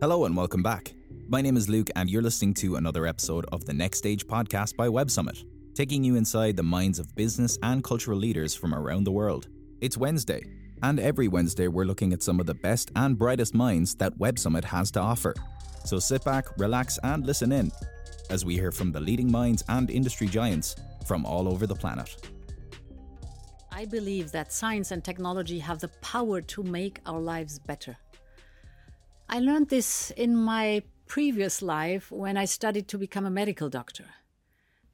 Hello and welcome back. My name is Luke, and you're listening to another episode of the Next Stage podcast by Web Summit, taking you inside the minds of business and cultural leaders from around the world. It's Wednesday, and every Wednesday we're looking at some of the best and brightest minds that Web Summit has to offer. So sit back, relax, and listen in as we hear from the leading minds and industry giants from all over the planet. I believe that science and technology have the power to make our lives better. I learned this in my previous life when I studied to become a medical doctor.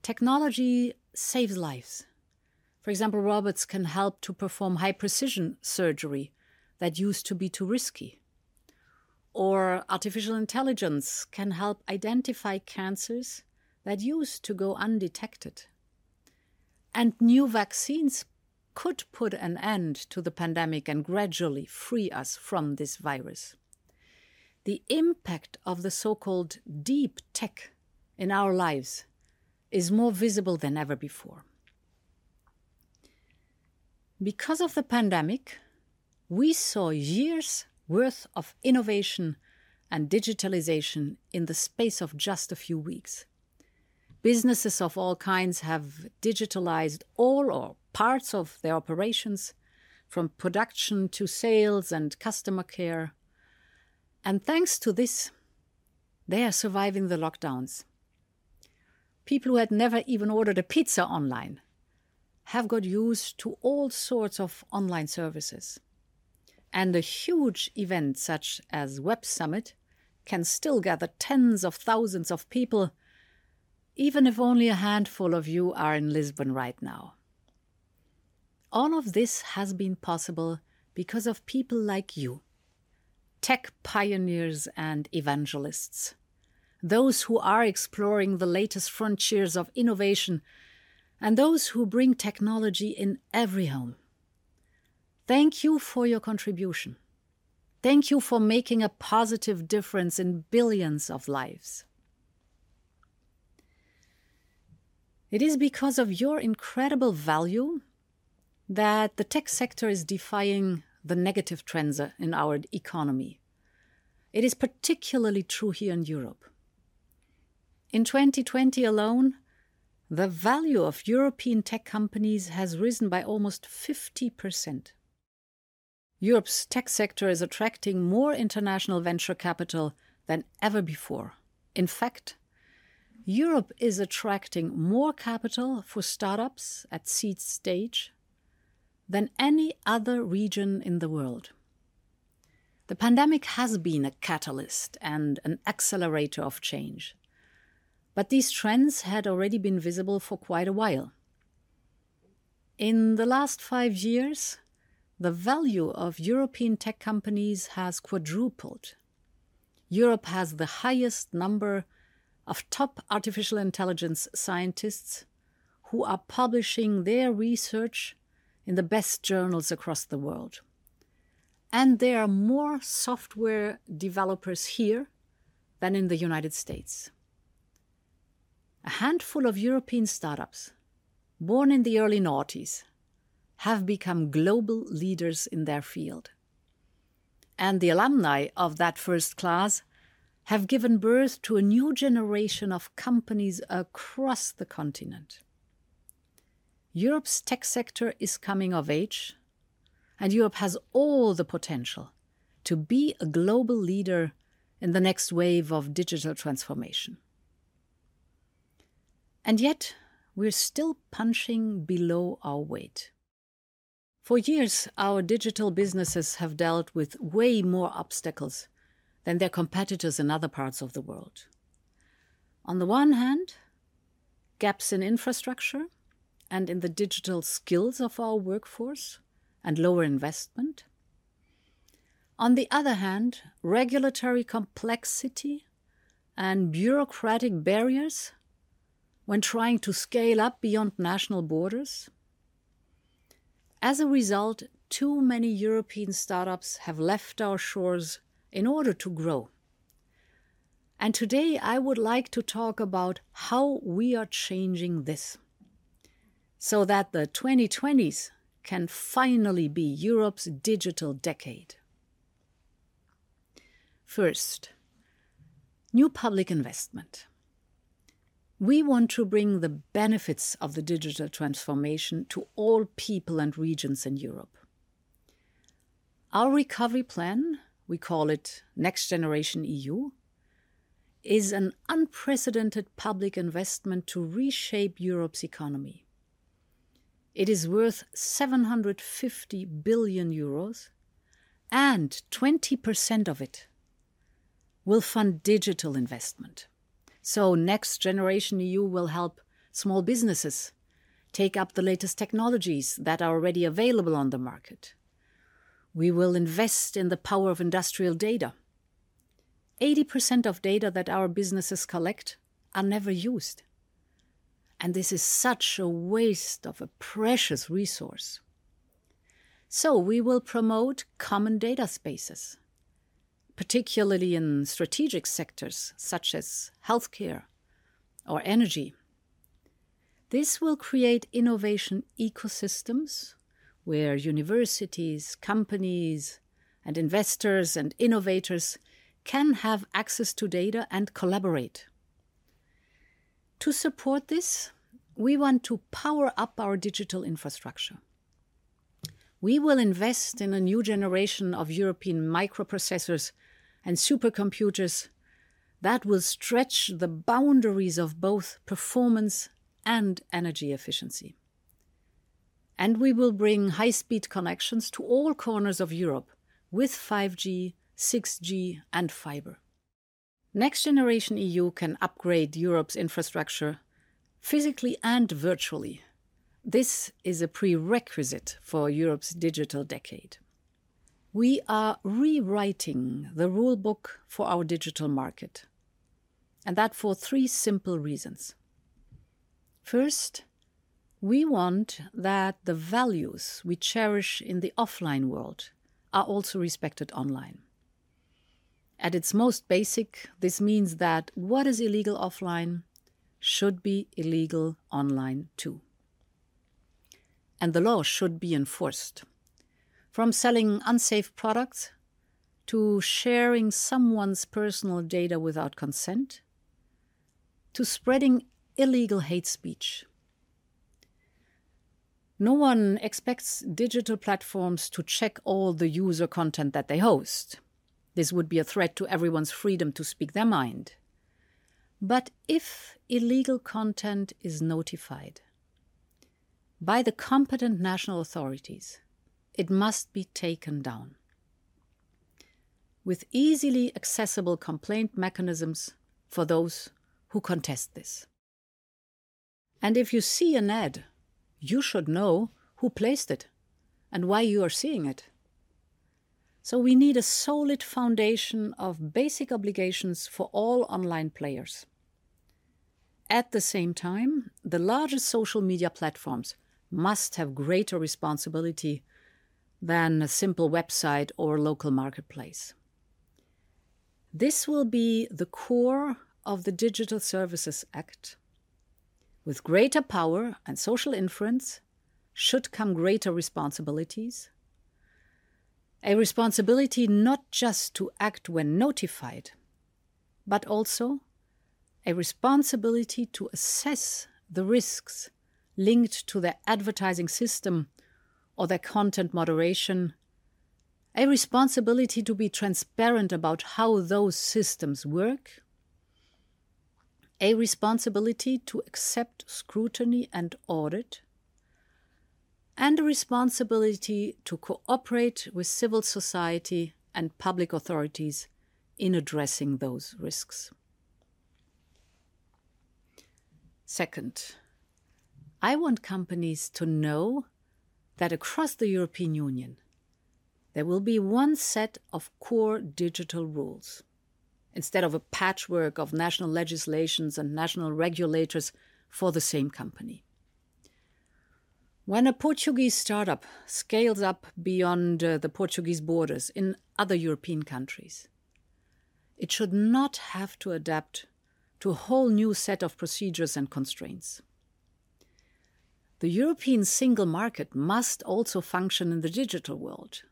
Technology saves lives. For example, robots can help to perform high precision surgery that used to be too risky. Or artificial intelligence can help identify cancers that used to go undetected. And new vaccines could put an end to the pandemic and gradually free us from this virus the impact of the so called deep tech in our lives is more visible than ever before. Because of the pandemic, we saw years worth of innovation and digitalization in the space of just a few weeks. Businesses of all kinds have digitalized all or parts of their operations, from production to sales and customer care, and thanks to this, they are surviving the lockdowns. People who had never even ordered a pizza online have got used to all sorts of online services. And a huge event such as Web Summit can still gather tens of thousands of people, even if only a handful of you are in Lisbon right now. All of this has been possible because of people like you tech pioneers and evangelists, those who are exploring the latest frontiers of innovation, and those who bring technology in every home. Thank you for your contribution. Thank you for making a positive difference in billions of lives. It is because of your incredible value that the tech sector is defying the negative trends in our economy. It is particularly true here in Europe. In 2020 alone, the value of European tech companies has risen by almost 50%. Europe's tech sector is attracting more international venture capital than ever before. In fact, Europe is attracting more capital for startups at seed stage than any other region in the world. The pandemic has been a catalyst and an accelerator of change. But these trends had already been visible for quite a while. In the last five years, the value of European tech companies has quadrupled. Europe has the highest number of top artificial intelligence scientists who are publishing their research in the best journals across the world. And there are more software developers here than in the United States. A handful of European startups, born in the early noughties, have become global leaders in their field. And the alumni of that first class have given birth to a new generation of companies across the continent. Europe's tech sector is coming of age, and Europe has all the potential to be a global leader in the next wave of digital transformation. And yet, we're still punching below our weight. For years, our digital businesses have dealt with way more obstacles than their competitors in other parts of the world. On the one hand, gaps in infrastructure, and in the digital skills of our workforce and lower investment. On the other hand, regulatory complexity and bureaucratic barriers when trying to scale up beyond national borders. As a result, too many European startups have left our shores in order to grow. And today I would like to talk about how we are changing this so that the 2020s can finally be Europe's digital decade. First, New public investment. We want to bring the benefits of the digital transformation to all people and regions in Europe. Our recovery plan, we call it Next Generation EU, is an unprecedented public investment to reshape Europe's economy. It is worth 750 billion euros, and 20% of it will fund digital investment. So, Next Generation EU will help small businesses take up the latest technologies that are already available on the market. We will invest in the power of industrial data. 80% of data that our businesses collect are never used. And this is such a waste of a precious resource. So, we will promote common data spaces particularly in strategic sectors such as healthcare or energy. This will create innovation ecosystems where universities, companies, and investors and innovators can have access to data and collaborate. To support this, we want to power up our digital infrastructure. We will invest in a new generation of European microprocessors and supercomputers that will stretch the boundaries of both performance and energy efficiency. And we will bring high speed connections to all corners of Europe with 5G, 6G, and fiber. Next Generation EU can upgrade Europe's infrastructure physically and virtually. This is a prerequisite for Europe's digital decade. We are rewriting the rule book for our digital market, and that for three simple reasons. First, we want that the values we cherish in the offline world are also respected online. At its most basic, this means that what is illegal offline should be illegal online too. And the law should be enforced from selling unsafe products to sharing someone's personal data without consent to spreading illegal hate speech. No one expects digital platforms to check all the user content that they host. This would be a threat to everyone's freedom to speak their mind. But if illegal content is notified by the competent national authorities, it must be taken down. With easily accessible complaint mechanisms for those who contest this. And if you see an ad, you should know who placed it and why you are seeing it. So we need a solid foundation of basic obligations for all online players. At the same time, the largest social media platforms must have greater responsibility than a simple website or local marketplace. This will be the core of the Digital Services Act. With greater power and social influence should come greater responsibilities. A responsibility not just to act when notified, but also a responsibility to assess the risks linked to their advertising system or their content moderation, a responsibility to be transparent about how those systems work, a responsibility to accept scrutiny and audit, and a responsibility to cooperate with civil society and public authorities in addressing those risks. Second, I want companies to know that across the European Union, there will be one set of core digital rules instead of a patchwork of national legislations and national regulators for the same company. When a Portuguese startup scales up beyond uh, the Portuguese borders in other European countries, it should not have to adapt to a whole new set of procedures and constraints. The European single market must also function in the digital world.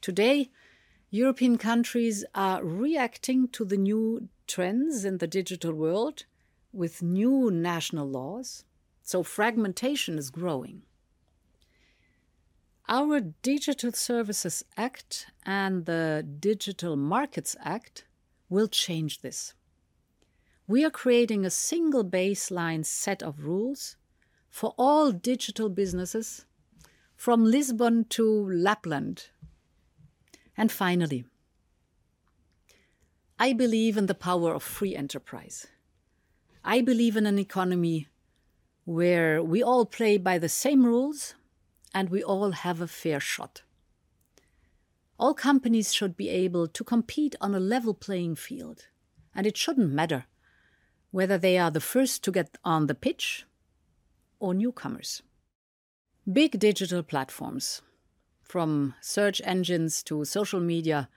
Today, European countries are reacting to the new trends in the digital world with new national laws, so fragmentation is growing. Our Digital Services Act and the Digital Markets Act will change this. We are creating a single baseline set of rules for all digital businesses from Lisbon to Lapland. And finally, I believe in the power of free enterprise. I believe in an economy where we all play by the same rules and we all have a fair shot. All companies should be able to compete on a level playing field, and it shouldn't matter whether they are the first to get on the pitch or newcomers. Big digital platforms, from search engines to social media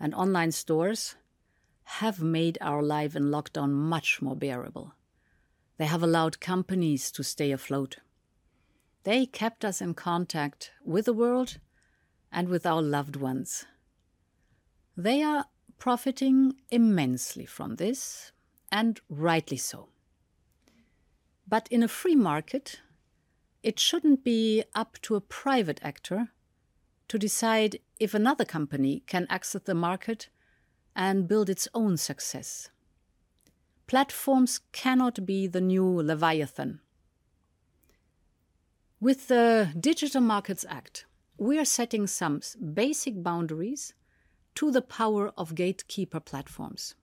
and online stores, have made our life in lockdown much more bearable. They have allowed companies to stay afloat. They kept us in contact with the world and with our loved ones. They are profiting immensely from this, and rightly so. But in a free market, it shouldn't be up to a private actor to decide if another company can access the market and build its own success. Platforms cannot be the new Leviathan with the Digital Markets Act, we are setting some basic boundaries to the power of gatekeeper platforms.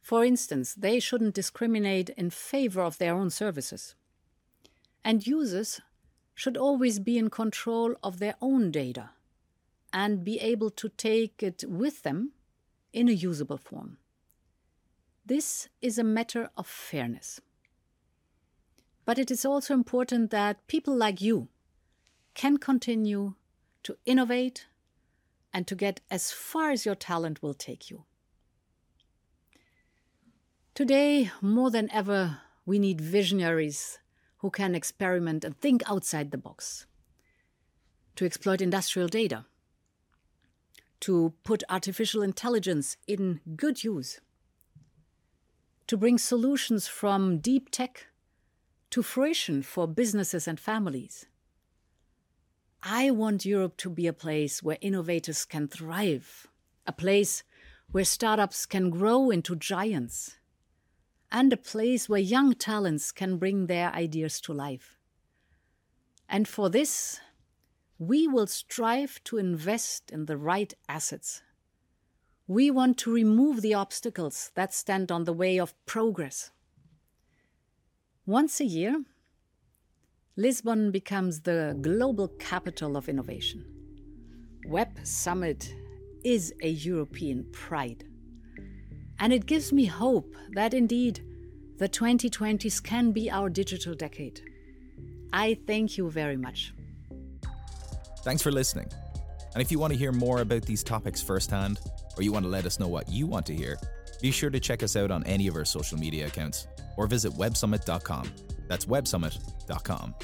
For instance, they shouldn't discriminate in favor of their own services. And users should always be in control of their own data and be able to take it with them in a usable form. This is a matter of fairness. But it is also important that people like you can continue to innovate and to get as far as your talent will take you. Today, more than ever, we need visionaries who can experiment and think outside the box, to exploit industrial data, to put artificial intelligence in good use, to bring solutions from deep tech to fruition for businesses and families. I want Europe to be a place where innovators can thrive, a place where startups can grow into giants, and a place where young talents can bring their ideas to life. And for this, we will strive to invest in the right assets. We want to remove the obstacles that stand on the way of progress. Once a year, Lisbon becomes the global capital of innovation. Web Summit is a European pride. And it gives me hope that indeed the 2020s can be our digital decade. I thank you very much. Thanks for listening. And if you want to hear more about these topics firsthand, or you want to let us know what you want to hear, be sure to check us out on any of our social media accounts or visit websummit.com. That's websummit.com.